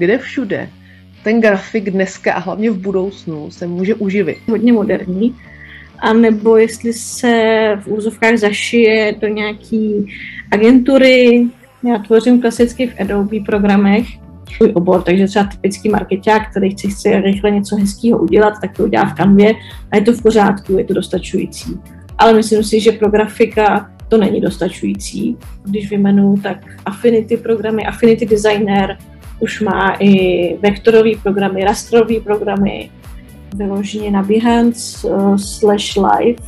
kde všude ten grafik dneska a hlavně v budoucnu se může uživit. Hodně moderní. A nebo jestli se v úzovkách zašije do nějaký agentury, já tvořím klasicky v Adobe programech, svůj obor, takže třeba typický marketák, který chce, chce rychle něco hezkého udělat, tak to udělá v kanvě a je to v pořádku, je to dostačující. Ale myslím si, že pro grafika to není dostačující. Když vyjmenuju, tak Affinity programy, Affinity Designer už má i vektorové programy, rastrové programy, vyloženě na Behance uh, slash live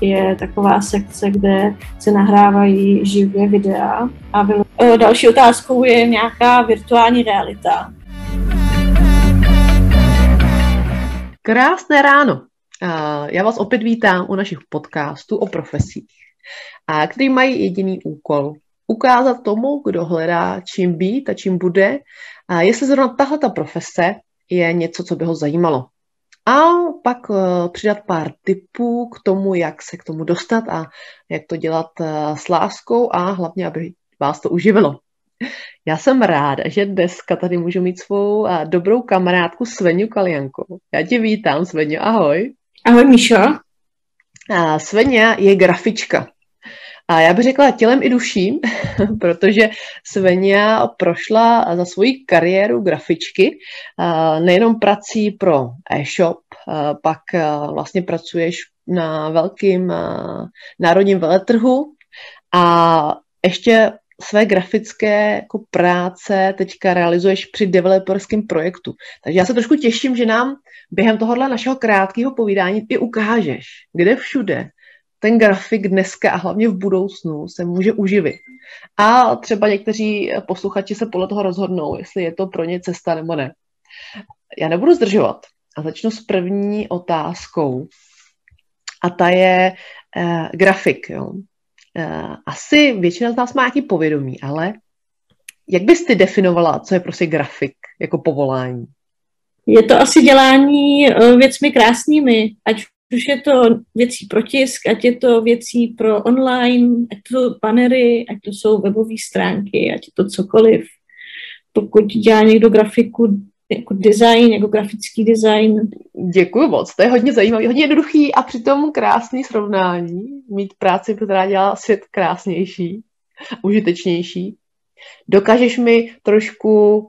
je taková sekce, kde se nahrávají živě videa. A vylo... uh, další otázkou je nějaká virtuální realita. Krásné ráno. Uh, já vás opět vítám u našich podcastů o profesích a který mají jediný úkol. Ukázat tomu, kdo hledá, čím být a čím bude, a jestli zrovna tahle ta profese je něco, co by ho zajímalo. A pak uh, přidat pár tipů k tomu, jak se k tomu dostat a jak to dělat uh, s láskou a hlavně, aby vás to uživilo. Já jsem ráda, že dneska tady můžu mít svou uh, dobrou kamarádku Svenu Kalianku. Já tě vítám, Svenu, ahoj. Ahoj, Míšo. Svenja je grafička. A já bych řekla tělem i duší, protože Svenja prošla za svoji kariéru grafičky, nejenom prací pro e-shop, pak vlastně pracuješ na velkým národním veletrhu a ještě své grafické jako práce teďka realizuješ při developerském projektu. Takže já se trošku těším, že nám během tohohle našeho krátkého povídání i ukážeš, kde všude ten grafik dneska a hlavně v budoucnu se může uživit. A třeba někteří posluchači se podle toho rozhodnou, jestli je to pro ně cesta nebo ne. Já nebudu zdržovat a začnu s první otázkou. A ta je eh, grafik. Jo. Eh, asi většina z nás má nějaký povědomí, ale jak bys ty definovala, co je prostě grafik jako povolání? Je to asi dělání eh, věcmi krásnými, ať už je to věcí pro tisk, ať je to věcí pro online, ať to jsou banery, ať to jsou webové stránky, ať je to cokoliv. Pokud dělá někdo grafiku jako design, jako grafický design. Děkuji moc, to je hodně zajímavý, hodně jednoduchý a přitom krásný srovnání. Mít práci, která dělá svět krásnější, užitečnější. Dokážeš mi trošku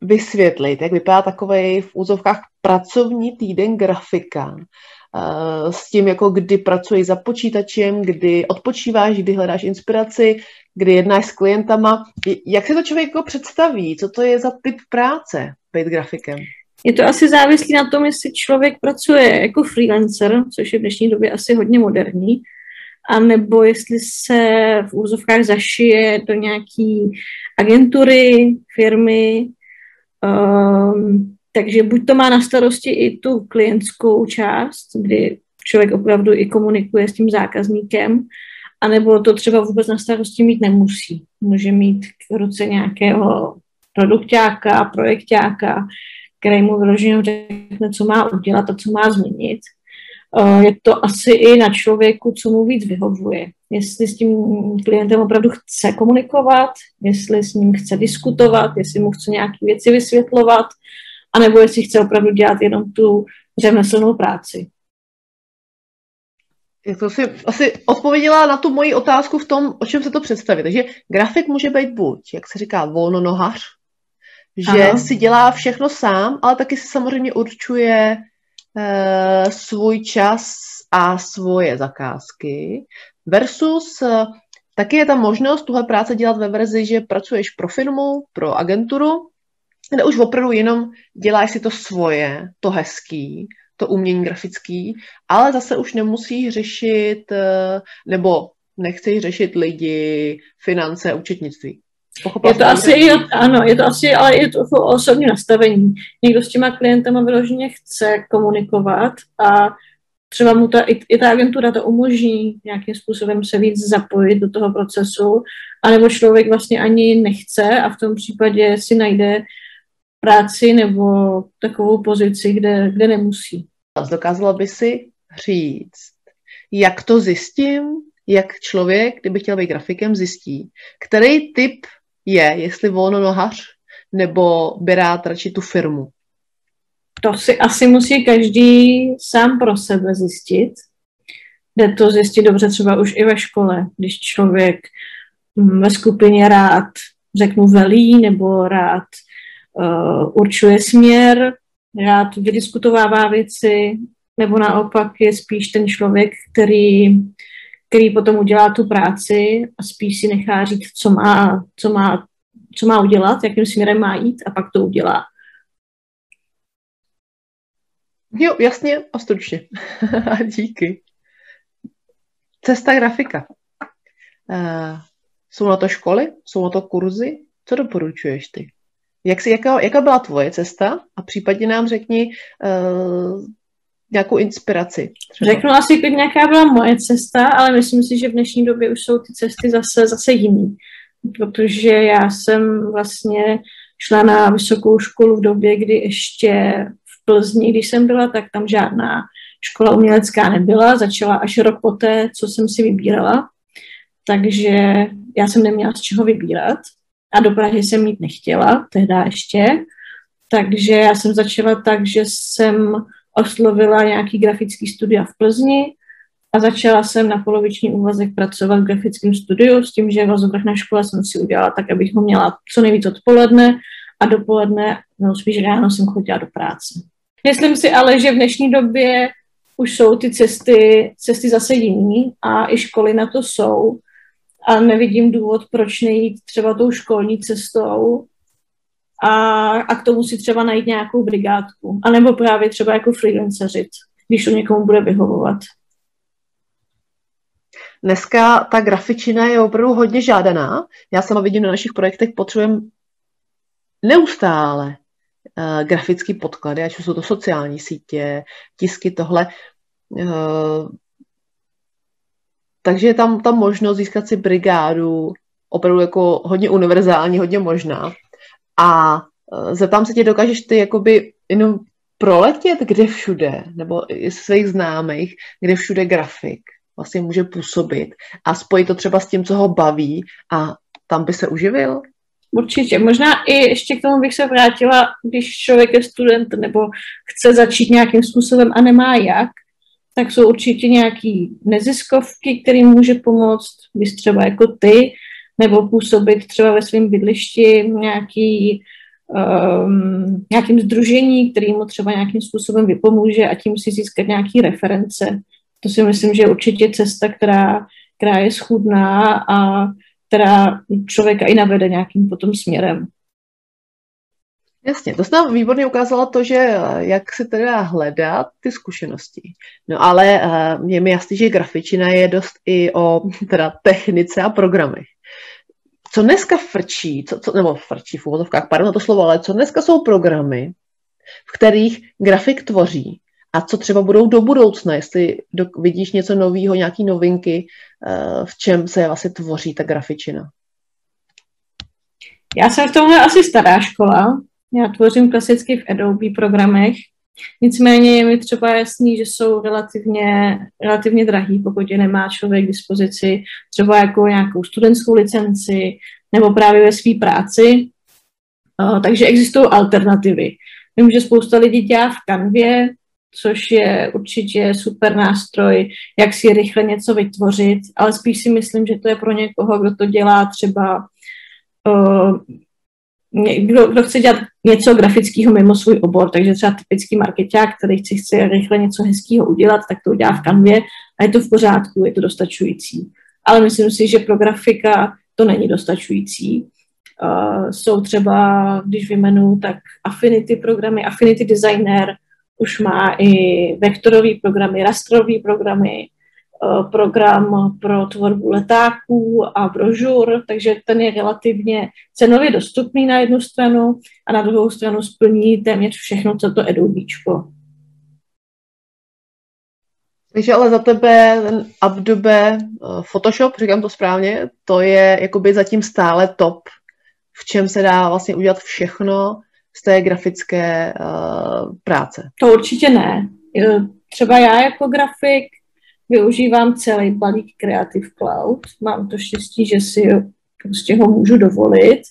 vysvětlit, jak vypadá takový v úzovkách pracovní týden grafika, eh, s tím, jako kdy pracuješ za počítačem, kdy odpočíváš, kdy hledáš inspiraci, kdy jednáš s klientama. Jak si to člověk jako představí? Co to je za typ práce být grafikem? Je to asi závislý na tom, jestli člověk pracuje jako freelancer, což je v dnešní době asi hodně moderní, a nebo jestli se v úzovkách zašije do nějaký agentury, firmy, um, takže buď to má na starosti i tu klientskou část, kdy člověk opravdu i komunikuje s tím zákazníkem, anebo to třeba vůbec na starosti mít nemusí. Může mít k ruce nějakého produktáka, projektáka, který mu vyloženě řekne, co má udělat a co má změnit. Eh, je to asi i na člověku, co mu víc vyhovuje. Jestli s tím klientem opravdu chce komunikovat, jestli s ním chce diskutovat, jestli mu chce nějaké věci vysvětlovat, anebo jestli chce opravdu dělat jenom tu řemeslnou práci. To si asi odpověděla na tu moji otázku v tom, o čem se to představí. Takže grafik může být buď, jak se říká, volnonohař, že Aha. si dělá všechno sám, ale taky si samozřejmě určuje e, svůj čas a svoje zakázky. Versus e, taky je tam možnost tuhle práce dělat ve verzi, že pracuješ pro firmu, pro agenturu, kde už opravdu jenom děláš si to svoje, to hezký, to umění grafický, ale zase už nemusíš řešit, eh, nebo nechceš řešit lidi, finance, účetnictví. Pochopila je to asi, je, ano, je to asi, ale je to osobní nastavení. Někdo s těma klientama vyloženě chce komunikovat a třeba mu ta, i, i ta agentura to umožní nějakým způsobem se víc zapojit do toho procesu, anebo člověk vlastně ani nechce a v tom případě si najde práci nebo takovou pozici, kde, kde nemusí. Dokázala by si říct, jak to zjistím, jak člověk, kdyby chtěl být grafikem, zjistí, který typ je, jestli volnonohař, nebo by rád radši tu firmu? To si asi musí každý sám pro sebe zjistit. Jde to zjistit dobře třeba už i ve škole, když člověk ve skupině rád řeknu velí nebo rád určuje směr, rád vydiskutovává věci, nebo naopak je spíš ten člověk, který, který potom udělá tu práci a spíš si nechá říct, co má, co má, co má udělat, jakým směrem má jít a pak to udělá. Jo, jasně a stručně. Díky. Cesta grafika. Uh, jsou na to školy? Jsou na to kurzy? Co doporučuješ ty? Jak jsi, jaká, jaká byla tvoje cesta? A případně nám řekni uh, nějakou inspiraci. Třeba. Řeknu asi klidně, jaká byla moje cesta, ale myslím si, že v dnešní době už jsou ty cesty zase, zase jiný. Protože já jsem vlastně šla na vysokou školu v době, kdy ještě v Plzni, když jsem byla, tak tam žádná škola umělecká nebyla. Začala až rok poté, co jsem si vybírala. Takže já jsem neměla z čeho vybírat a do Prahy jsem mít nechtěla, tehdy ještě. Takže já jsem začala tak, že jsem oslovila nějaký grafický studia v Plzni a začala jsem na poloviční úvazek pracovat v grafickém studiu s tím, že vazových na škole jsem si udělala tak, abych ho měla co nejvíc odpoledne a dopoledne, no spíš ráno jsem chodila do práce. Myslím si ale, že v dnešní době už jsou ty cesty, cesty zase jiný a i školy na to jsou a nevidím důvod, proč nejít třeba tou školní cestou a, a k tomu si třeba najít nějakou brigádku. A nebo právě třeba jako freelanceřit, když to někomu bude vyhovovat. Dneska ta grafičina je opravdu hodně žádaná. Já sama vidím na našich projektech, potřebujeme neustále uh, grafický podklady, ať už jsou to sociální sítě, tisky, tohle. Uh, takže je tam ta možnost získat si brigádu opravdu jako hodně univerzální, hodně možná. A e, zeptám se tě, dokážeš ty jakoby jenom proletět kde všude, nebo i svých známých, kde všude grafik vlastně může působit a spojit to třeba s tím, co ho baví a tam by se uživil? Určitě. Možná i ještě k tomu bych se vrátila, když člověk je student nebo chce začít nějakým způsobem a nemá jak, tak jsou určitě nějaký neziskovky, kterým může pomoct, když třeba jako ty, nebo působit třeba ve svém bydlišti nějaký, um, nějakým združení, který mu třeba nějakým způsobem vypomůže a tím si získat nějaký reference. To si myslím, že je určitě cesta, která, která je schudná a která člověka i navede nějakým potom směrem. Jasně, to se nám výborně ukázalo to, že eh, jak se teda hledat ty zkušenosti. No ale uh, je mi jasný, že grafičina je dost i o teda technice a programech. Co dneska frčí, co, co, nebo frčí v úvodovkách, pardon na to slovo, ale co dneska jsou programy, v kterých grafik tvoří a co třeba budou do budoucna, jestli do, vidíš něco nového, nějaký novinky, uh, v čem se vlastně tvoří ta grafičina? Já jsem v tomhle asi stará škola, já tvořím klasicky v Adobe programech, nicméně je mi třeba jasný, že jsou relativně, relativně drahý, pokud je nemá člověk k dispozici, třeba jako nějakou studentskou licenci nebo právě ve své práci. Takže existují alternativy. Vím, že spousta lidí dělá v kanvě, což je určitě super nástroj, jak si rychle něco vytvořit, ale spíš si myslím, že to je pro někoho, kdo to dělá třeba kdo, kdo chce dělat něco grafického mimo svůj obor, takže třeba typický marketák, který chce, chce rychle něco hezkého udělat, tak to udělá v kanvě a je to v pořádku, je to dostačující. Ale myslím si, že pro grafika to není dostačující. Uh, jsou třeba, když vymenu, tak Affinity programy, Affinity Designer už má i vektorové programy, rastrové programy, program pro tvorbu letáků a brožur, takže ten je relativně cenově dostupný na jednu stranu a na druhou stranu splní téměř všechno, co to Adobečko. Takže ale za tebe ten Adobe eh, Photoshop, říkám to správně, to je jakoby zatím stále top, v čem se dá vlastně udělat všechno z té grafické uh, práce. To určitě ne. Třeba já jako grafik využívám celý balík Creative Cloud. Mám to štěstí, že si prostě ho můžu dovolit.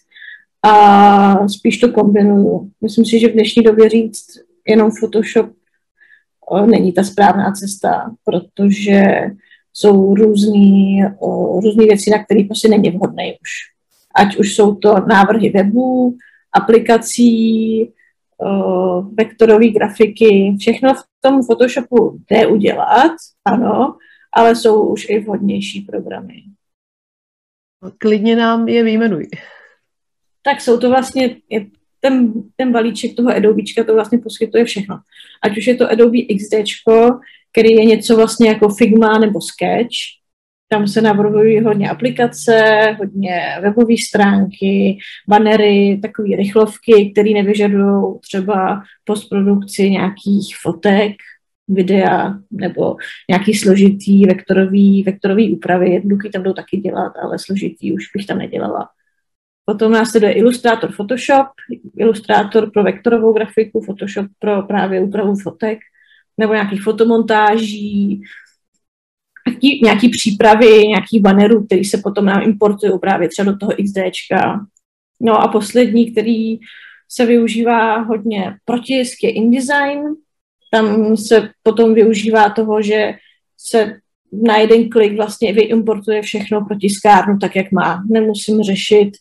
a spíš to kombinuju. Myslím si, že v dnešní době říct jenom Photoshop není ta správná cesta, protože jsou různý, různý věci, na které prostě není vhodné už. Ať už jsou to návrhy webů, aplikací, vektorové grafiky, všechno v tom Photoshopu jde udělat, ano, ale jsou už i vhodnější programy. Klidně nám je vyjmenuj. Tak jsou to vlastně, ten, ten balíček toho Adobečka to vlastně poskytuje všechno. Ať už je to Adobe XD, který je něco vlastně jako Figma nebo Sketch, tam se navrhují hodně aplikace, hodně webové stránky, banery, takové rychlovky, které nevyžadují třeba postprodukci nějakých fotek, videa nebo nějaký složitý vektorový, vektorový úpravy. Jednoduchý tam jdou taky dělat, ale složitý už bych tam nedělala. Potom následuje Illustrator Photoshop, Illustrator pro vektorovou grafiku, Photoshop pro právě úpravu fotek, nebo nějakých fotomontáží, nějaký, nějaký přípravy, nějaký bannerů, který se potom nám importují právě třeba do toho XDčka. No a poslední, který se využívá hodně protisk, je InDesign. Tam se potom využívá toho, že se na jeden klik vlastně vyimportuje všechno pro tiskárnu tak, jak má. Nemusím řešit,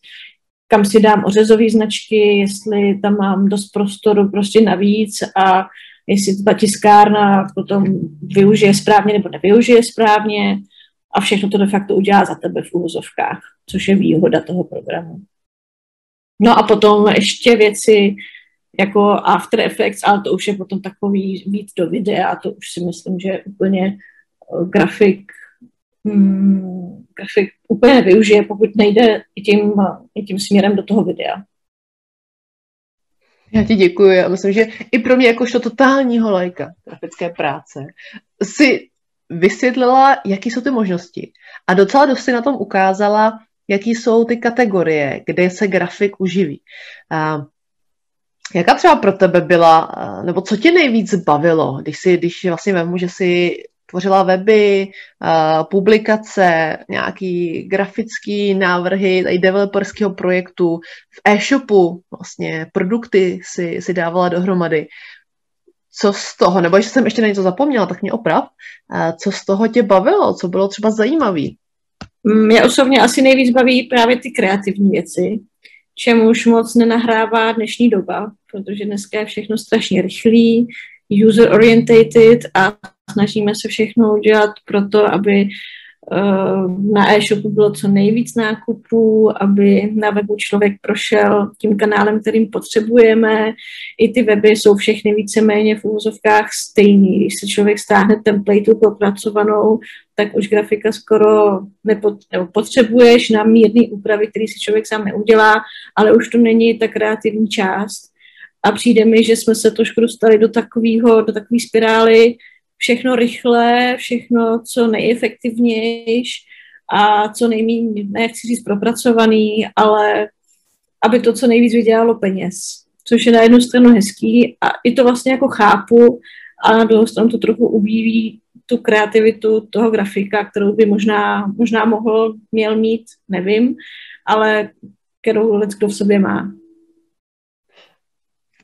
kam si dám ořezové značky, jestli tam mám dost prostoru prostě navíc a jestli ta tiskárna potom využije správně nebo nevyužije správně a všechno to de facto udělá za tebe v úvozovkách, což je výhoda toho programu. No a potom ještě věci jako After Effects, ale to už je potom takový víc do videa a to už si myslím, že úplně eh, grafik hmm, grafik úplně nevyužije, pokud nejde i tím, i tím směrem do toho videa. Já ti děkuji. Já myslím, že i pro mě jakožto totálního lajka grafické práce si vysvětlila, jaký jsou ty možnosti. A docela dost si na tom ukázala, jaký jsou ty kategorie, kde se grafik uživí. A jaká třeba pro tebe byla, nebo co tě nejvíc bavilo, když si, když vlastně vemu, že si tvořila weby, publikace, nějaký grafický návrhy tady developerského projektu, v e-shopu vlastně produkty si, si dávala dohromady. Co z toho, nebo jestli jsem ještě na něco zapomněla, tak mě oprav, co z toho tě bavilo, co bylo třeba zajímavé? Mě osobně asi nejvíc baví právě ty kreativní věci, čemuž moc nenahrává dnešní doba, protože dneska je všechno strašně rychlý, user-orientated a snažíme se všechno udělat pro to, aby eh, na e-shopu bylo co nejvíc nákupů, aby na webu člověk prošel tím kanálem, kterým potřebujeme. I ty weby jsou všechny víceméně v úvozovkách stejný. Když se člověk stáhne templateu propracovanou, tak už grafika skoro nepot, nebo potřebuješ na mírný úpravy, který si člověk sám neudělá, ale už to není ta kreativní část. A přijde mi, že jsme se trošku dostali do takového, do takové spirály, všechno rychle, všechno co nejefektivnější a co nejméně, nechci říct propracovaný, ale aby to co nejvíc vydělalo peněz. Což je na jednu stranu hezký a i to vlastně jako chápu a na druhou stranu to trochu ubíví tu kreativitu toho grafika, kterou by možná, možná mohl, měl mít, nevím, ale kterou kdo v sobě má.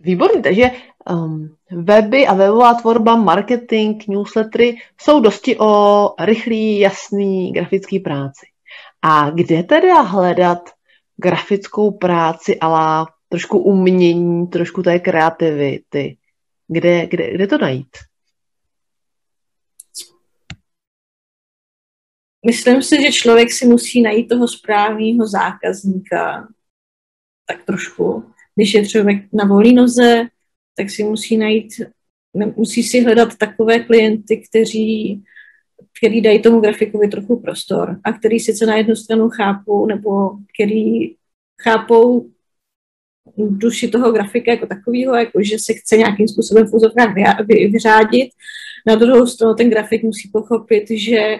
Výborný, takže um, weby a webová tvorba, marketing, newslettery jsou dosti o rychlý, jasný grafický práci. A kde teda hledat grafickou práci, ale trošku umění, trošku té kreativity? Kde, kde, kde to najít? Myslím si, že člověk si musí najít toho správného zákazníka. Tak trošku. Když je člověk na volné noze, tak si musí najít, musí si hledat takové klienty, kteří, který dají tomu grafikovi trochu prostor a který sice na jednu stranu chápou, nebo který chápou duši toho grafika jako takového, jako že se chce nějakým způsobem v úzovkách vyřádit. Na druhou stranu ten grafik musí pochopit, že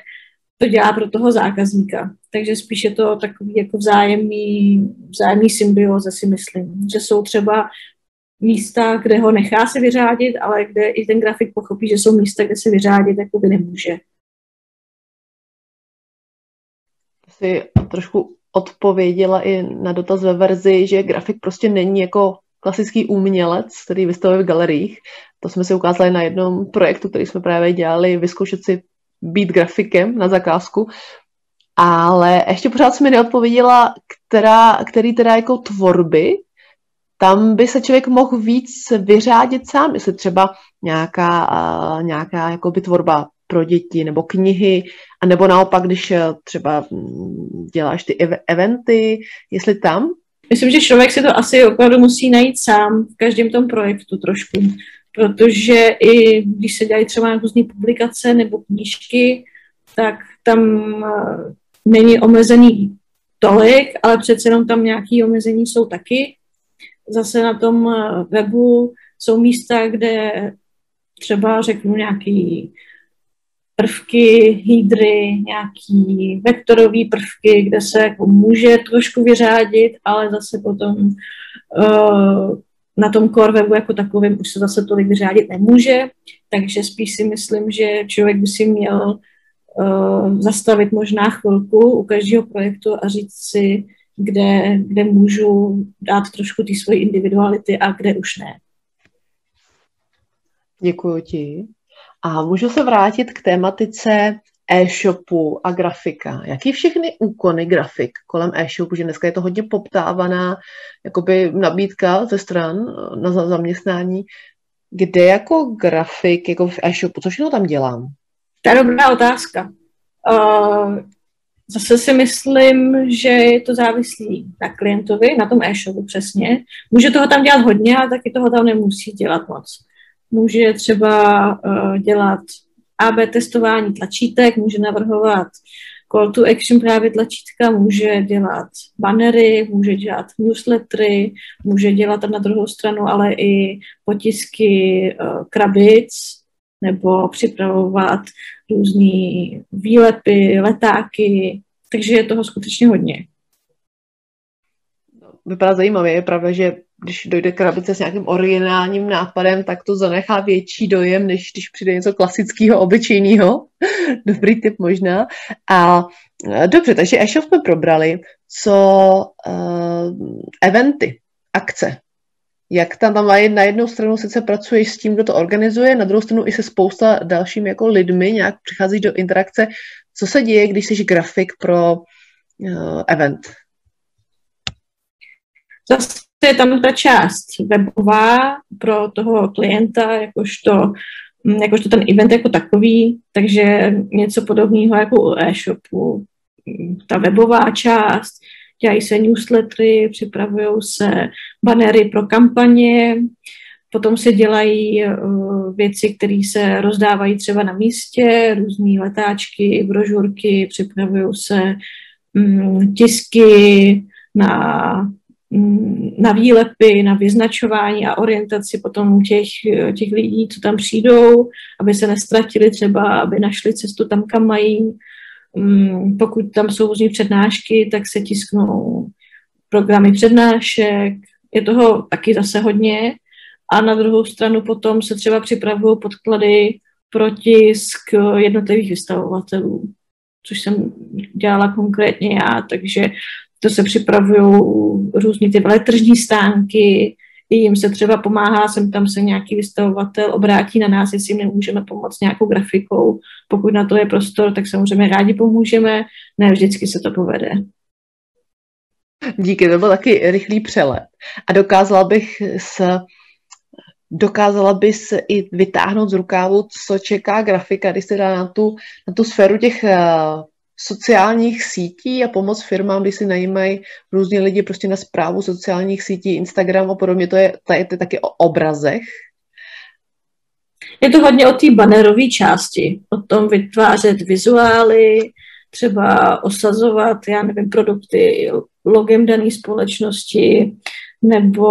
to dělá pro toho zákazníka. Takže spíš je to takový jako vzájemný, vzájemný symbioza, si myslím. Že jsou třeba místa, kde ho nechá se vyřádit, ale kde i ten grafik pochopí, že jsou místa, kde se vyřádit by nemůže. Si trošku odpověděla i na dotaz ve verzi, že grafik prostě není jako klasický umělec, který vystavuje v galeriích. To jsme si ukázali na jednom projektu, který jsme právě dělali, vyzkoušet si být grafikem na zakázku. Ale ještě pořád jsme neodpověděla, která, který teda jako tvorby, tam by se člověk mohl víc vyřádit sám, jestli třeba nějaká, nějaká jakoby tvorba pro děti nebo knihy, a nebo naopak, když eh, třeba mm, děláš ty ev- eventy, jestli tam? Myslím, že člověk si to asi opravdu musí najít sám v každém tom projektu trošku, protože i když se dělají třeba různé publikace nebo knížky, tak tam eh, není omezený tolik, ale přece jenom tam nějaké omezení jsou taky. Zase na tom eh, webu jsou místa, kde třeba řeknu nějaký prvky, hydry, nějaký vektorové prvky, kde se jako může trošku vyřádit, ale zase potom uh, na tom core webu jako takovém už se zase tolik vyřádit nemůže, takže spíš si myslím, že člověk by si měl uh, zastavit možná chvilku u každého projektu a říct si, kde, kde můžu dát trošku ty svoje individuality a kde už ne. Děkuji ti. A můžu se vrátit k tématice e-shopu a grafika. Jaký všechny úkony grafik kolem e-shopu, že dneska je to hodně poptávaná jakoby nabídka ze stran na zaměstnání, kde jako grafik, jako v e-shopu, co všechno tam dělám? To je dobrá otázka. Uh, zase si myslím, že je to závislí na klientovi, na tom e-shopu přesně. Může toho tam dělat hodně, ale taky toho tam nemusí dělat moc může třeba uh, dělat AB testování tlačítek, může navrhovat call to action právě tlačítka, může dělat bannery, může dělat newslettery, může dělat na druhou stranu ale i potisky uh, krabic nebo připravovat různé výlepy, letáky, takže je toho skutečně hodně. Vypadá zajímavě, je pravda, že když dojde krabice s nějakým originálním nápadem, tak to zanechá větší dojem, než když přijde něco klasického, obyčejného. Dobrý tip možná. A e, dobře, takže e-shop jsme probrali. Co uh, eventy, akce? Jak tam, tam na jednou stranu sice pracuješ s tím, kdo to organizuje, na druhou stranu i se spousta dalšími jako lidmi, nějak přicházíš do interakce. Co se děje, když jsi grafik pro uh, event? Zase je tam ta část webová pro toho klienta, jakožto, mm, jakožto ten event jako takový, takže něco podobného jako u e-shopu. Ta webová část, dělají se newslettery, připravují se banery pro kampaně, potom se dělají uh, věci, které se rozdávají třeba na místě, různé letáčky, brožurky, připravují se um, tisky na na výlepy, na vyznačování a orientaci potom těch, těch lidí, co tam přijdou, aby se nestratili třeba, aby našli cestu tam, kam mají. Mm, pokud tam jsou různé přednášky, tak se tisknou programy přednášek. Je toho taky zase hodně. A na druhou stranu potom se třeba připravují podklady pro tisk jednotlivých vystavovatelů, což jsem dělala konkrétně já, takže to se připravují různý ty veletržní stánky, jim se třeba pomáhá, sem tam se nějaký vystavovatel obrátí na nás, jestli jim nemůžeme pomoct nějakou grafikou. Pokud na to je prostor, tak samozřejmě rádi pomůžeme, ne vždycky se to povede. Díky, to byl taky rychlý přelet. A dokázala bych s dokázala bys i vytáhnout z rukávu, co čeká grafika, když se dá na tu, na tu sféru těch eh, sociálních sítí a pomoc firmám, když si najímají různě lidi prostě na zprávu sociálních sítí, Instagram a podobně, to je, to je, to je taky o obrazech. Je to hodně o té bannerové části, o tom vytvářet vizuály, třeba osazovat, já nevím, produkty logem dané společnosti, nebo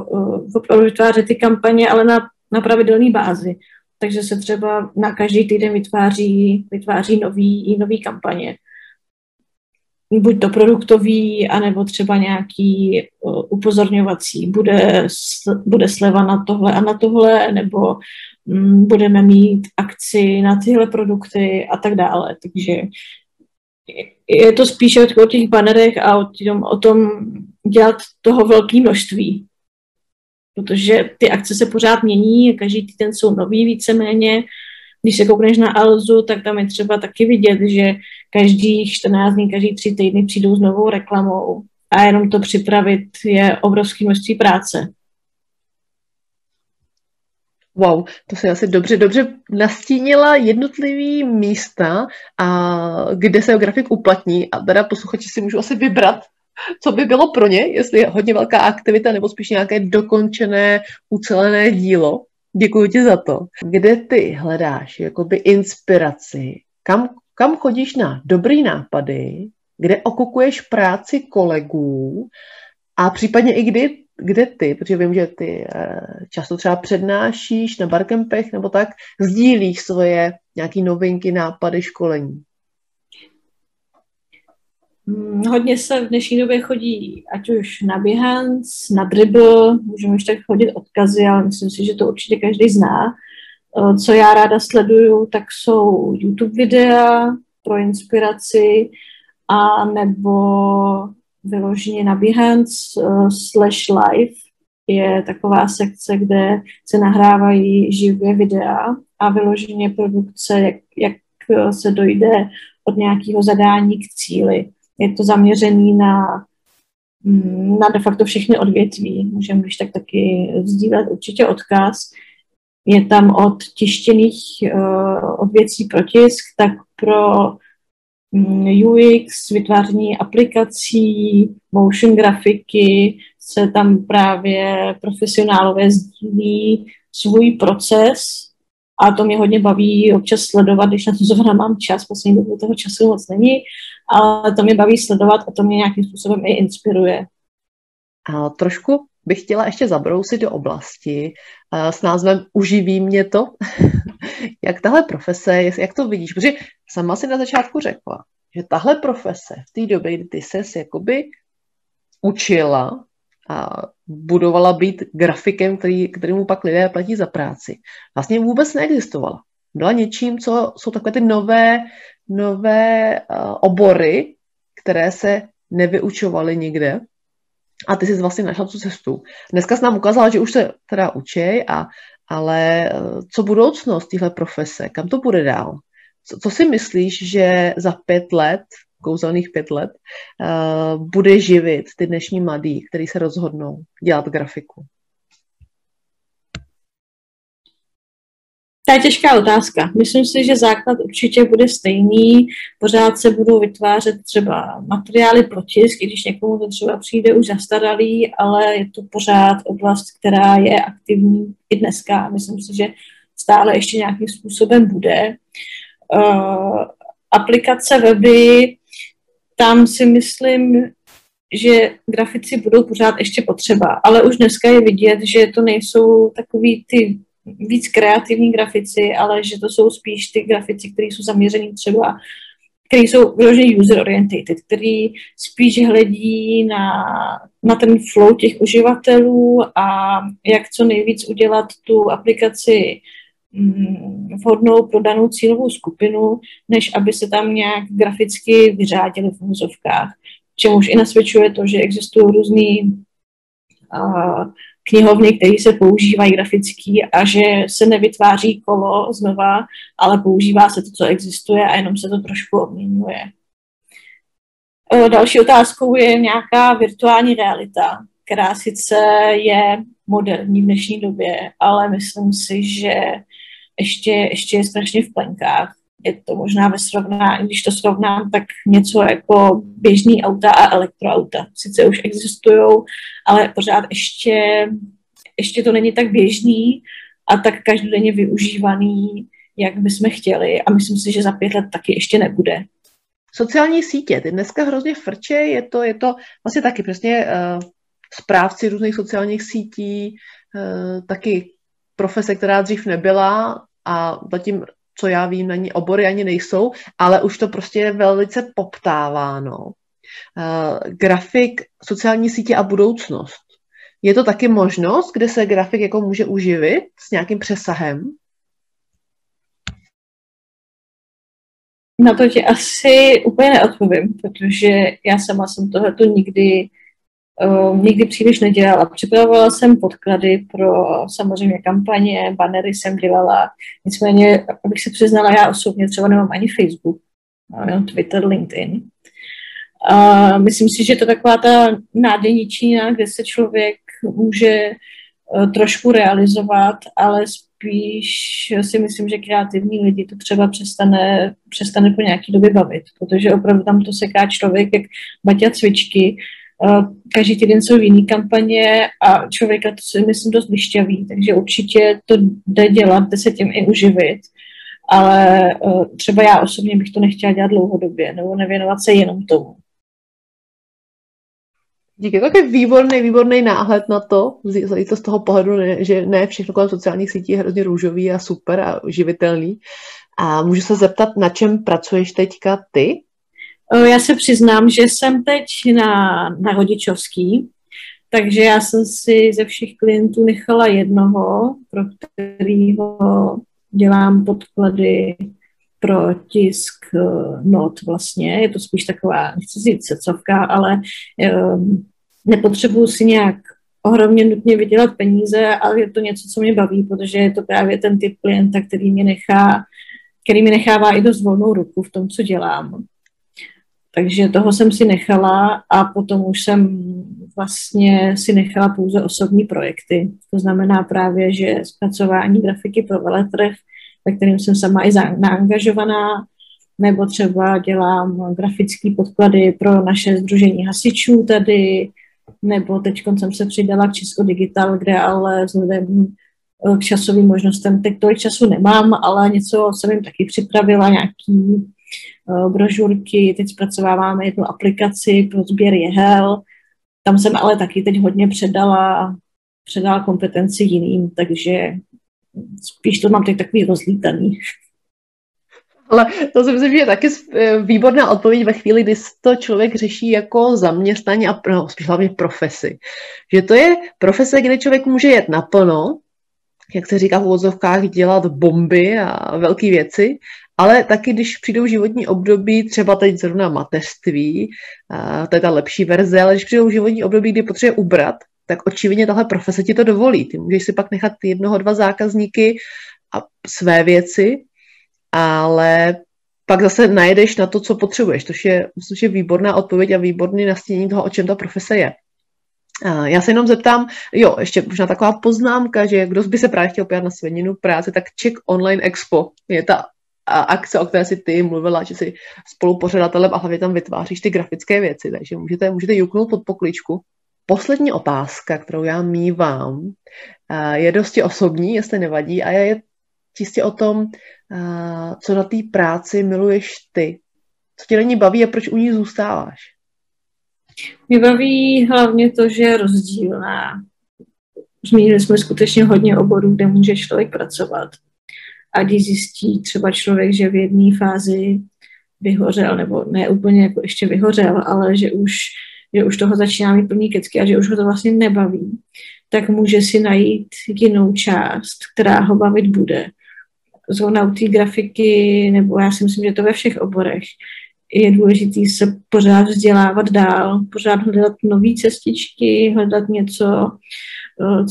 uh, vytvářet ty kampaně, ale na, na pravidelné bázi takže se třeba na každý týden vytváří, vytváří nový, nový kampaně. Buď to produktový, anebo třeba nějaký upozorňovací. Bude, bude sleva na tohle a na tohle, nebo mm, budeme mít akci na tyhle produkty a tak dále. Takže je to spíše o těch banerech a o tom, o tom dělat toho velké množství. Protože ty akce se pořád mění, každý týden jsou nový víceméně. Když se koukneš na Alzu, tak tam je třeba taky vidět, že každý 14 dní, každý tři týdny přijdou s novou reklamou a jenom to připravit je obrovské množství práce. Wow, to se asi dobře, dobře nastínila jednotlivý místa, a kde se grafik uplatní a teda posluchači si můžu asi vybrat, co by bylo pro ně, jestli je hodně velká aktivita nebo spíš nějaké dokončené, ucelené dílo. Děkuji ti za to. Kde ty hledáš jakoby inspiraci? Kam, kam chodíš na dobrý nápady? Kde okukuješ práci kolegů? A případně i kdy kde ty, protože vím, že ty eh, často třeba přednášíš na barkempech nebo tak, sdílíš svoje nějaké novinky, nápady, školení? Hmm, hodně se v dnešní době chodí, ať už na Behance, na Dribble, můžeme už tak chodit odkazy, ale myslím si, že to určitě každý zná. Eh, co já ráda sleduju, tak jsou YouTube videa pro inspiraci a nebo vyloženě na Behance uh, slash live je taková sekce, kde se nahrávají živě videa a vyloženě produkce, jak, jak se dojde od nějakého zadání k cíli. Je to zaměřený na, mm, na de facto všechny odvětví. Můžeme když tak taky sdílet určitě odkaz. Je tam od tištěných uh, odvěcí pro tisk, tak pro Mm, UX, vytváření aplikací, motion grafiky, se tam právě profesionálové sdílí svůj proces a to mě hodně baví občas sledovat, když na to zrovna mám čas, poslední dobu toho času moc není, ale to mě baví sledovat a to mě nějakým způsobem i inspiruje. A trošku bych chtěla ještě zabrousit do oblasti s názvem Uživí mě to. jak tahle profese, jak to vidíš? Protože sama si na začátku řekla, že tahle profese v té době, kdy ty ses jakoby učila a budovala být grafikem, který, kterému pak lidé platí za práci, vlastně vůbec neexistovala. Byla něčím, co jsou takové ty nové, nové uh, obory, které se nevyučovaly nikde a ty jsi vlastně našla tu cestu. Dneska jsi nám ukázala, že už se teda učej, a, ale eh, co budoucnost téhle profese, kam to bude dál? Co, co si myslíš, že za pět let, kouzelných pět let, uh, bude živit ty dnešní mladí, kteří se rozhodnou dělat grafiku? To je těžká otázka. Myslím si, že základ určitě bude stejný. Pořád se budou vytvářet třeba materiály pro tisk, i když někomu to třeba přijde už zastaralý, ale je to pořád oblast, která je aktivní i dneska. Myslím si, že stále ještě nějakým způsobem bude. Uh, aplikace weby, tam si myslím, že grafici budou pořád ještě potřeba, ale už dneska je vidět, že to nejsou takový ty víc kreativní grafici, ale že to jsou spíš ty grafici, kteří jsou zaměření třeba, kteří jsou vyloženě user oriented, který spíš hledí na, na ten flow těch uživatelů a jak co nejvíc udělat tu aplikaci vhodnou pro danou cílovou skupinu, než aby se tam nějak graficky vyřádili v úzovkách. Čemuž i nasvědčuje to, že existují různý uh, knihovny, které se používají grafický a že se nevytváří kolo znova, ale používá se to, co existuje a jenom se to trošku obměňuje. E, další otázkou je nějaká virtuální realita, která sice je moderní v dnešní době, ale myslím si, že ještě, ještě je strašně v plenkách je to možná ve srovnání, když to srovnám, tak něco jako běžný auta a elektroauta. Sice už existují, ale pořád ještě, ještě to není tak běžný a tak každodenně využívaný, jak bychom chtěli. A myslím si, že za pět let taky ještě nebude. Sociální sítě, ty dneska hrozně frče, je to, je to vlastně taky přesně uh, správci různých sociálních sítí, uh, taky profese, která dřív nebyla a zatím co já vím, na ní obory ani nejsou, ale už to prostě je velice poptáváno. Uh, grafik, sociální sítě a budoucnost. Je to taky možnost, kde se grafik jako může uživit s nějakým přesahem? Na to ti asi úplně neodpovím, protože já sama jsem tohleto nikdy uh, nikdy příliš nedělala. Připravovala jsem podklady pro samozřejmě kampaně, banery jsem dělala, nicméně, abych se přiznala, já osobně třeba nemám ani Facebook, mám Twitter, LinkedIn. A myslím si, že to taková ta nádeníčina, kde se člověk může uh, trošku realizovat, ale spíš si myslím, že kreativní lidi to třeba přestane, přestane po nějaký době bavit, protože opravdu tam to seká člověk jak baťa cvičky, každý týden jsou jiný kampaně a člověka to si myslím dost vyšťaví, takže určitě to jde dělat, jde se tím i uživit, ale třeba já osobně bych to nechtěla dělat dlouhodobě nebo nevěnovat se jenom tomu. Díky, takový výborný, výborný náhled na to, i to z toho pohledu, že ne všechno kolem sociálních sítí je hrozně růžový a super a živitelný. A můžu se zeptat, na čem pracuješ teďka ty? Já se přiznám, že jsem teď na, na rodičovský, takže já jsem si ze všech klientů nechala jednoho, pro kterého dělám podklady pro tisk uh, not vlastně. Je to spíš taková, nechci říct secovka, ale um, nepotřebuju si nějak ohromně nutně vydělat peníze, ale je to něco, co mě baví, protože je to právě ten typ klienta, který mě nechá, který mi nechává i dost volnou ruku v tom, co dělám. Takže toho jsem si nechala a potom už jsem vlastně si nechala pouze osobní projekty. To znamená právě, že zpracování grafiky pro veletrh, ve kterém jsem sama i zaangažovaná, nebo třeba dělám grafické podklady pro naše združení hasičů tady, nebo teď jsem se přidala k Česko Digital, kde ale vzhledem k časovým možnostem, teď tolik času nemám, ale něco jsem jim taky připravila, nějaký brožurky, teď zpracováváme jednu aplikaci pro sběr jehel, tam jsem ale taky teď hodně předala, předala kompetenci jiným, takže spíš to mám teď takový rozlítaný. Ale to si myslím, že je taky eh, výborná odpověď ve chvíli, kdy to člověk řeší jako zaměstnání a no, spíš hlavně profesi. Že to je profese, kde člověk může jet naplno, jak se říká v úvodzovkách, dělat bomby a velké věci, ale taky, když přijdou životní období, třeba teď zrovna mateřství, to je ta lepší verze, ale když přijdou životní období, kdy potřebuje ubrat, tak očividně tahle profese ti to dovolí. Ty můžeš si pak nechat jednoho, dva zákazníky a své věci, ale pak zase najedeš na to, co potřebuješ, což je, což je výborná odpověď a výborný nastínění toho, o čem ta profese je. Já se jenom zeptám, jo, ještě možná taková poznámka, že kdo by se právě chtěl pojat na sveninu práce, tak Czech Online Expo je ta akce, o které si ty mluvila, že jsi spolupořadatelem a hlavně tam vytváříš ty grafické věci, takže můžete, můžete juknout pod pokličku. Poslední otázka, kterou já mývám, je dosti osobní, jestli nevadí, a je čistě o tom, co na té práci miluješ ty. Co tě není baví a proč u ní zůstáváš? Mě baví hlavně to, že je rozdílná. Zmínili jsme skutečně hodně oborů, kde může člověk pracovat. A když zjistí třeba člověk, že v jedné fázi vyhořel, nebo ne úplně jako ještě vyhořel, ale že už, že už toho začíná mít plný kecky a že už ho to vlastně nebaví, tak může si najít jinou část, která ho bavit bude. Zrovna u té grafiky, nebo já si myslím, že to ve všech oborech, je důležité se pořád vzdělávat dál, pořád hledat nové cestičky, hledat něco,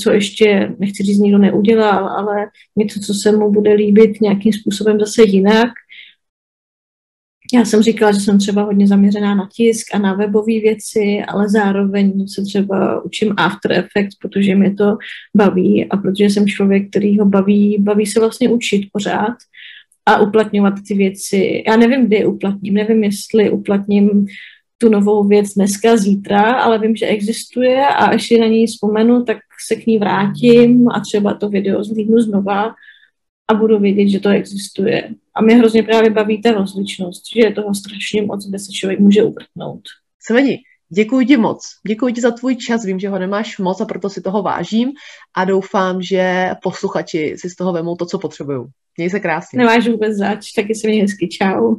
co ještě, nechci říct, nikdo neudělal, ale něco, co se mu bude líbit nějakým způsobem zase jinak. Já jsem říkala, že jsem třeba hodně zaměřená na tisk a na webové věci, ale zároveň se třeba učím After Effects, protože mě to baví a protože jsem člověk, který ho baví, baví se vlastně učit pořád a uplatňovat ty věci. Já nevím, kdy je uplatním, nevím, jestli uplatním tu novou věc dneska, zítra, ale vím, že existuje a až si na ní vzpomenu, tak se k ní vrátím a třeba to video zhlídnu znova a budu vědět, že to existuje. A mě hrozně právě baví ta rozličnost, že je toho strašně moc, kde se člověk může uvrtnout. Sveni, děkuji ti moc. Děkuji ti za tvůj čas, vím, že ho nemáš moc a proto si toho vážím a doufám, že posluchači si z toho vemou to, co potřebují. Měj se krásně. Nemáš vůbec zač, taky se mě hezky. Čau.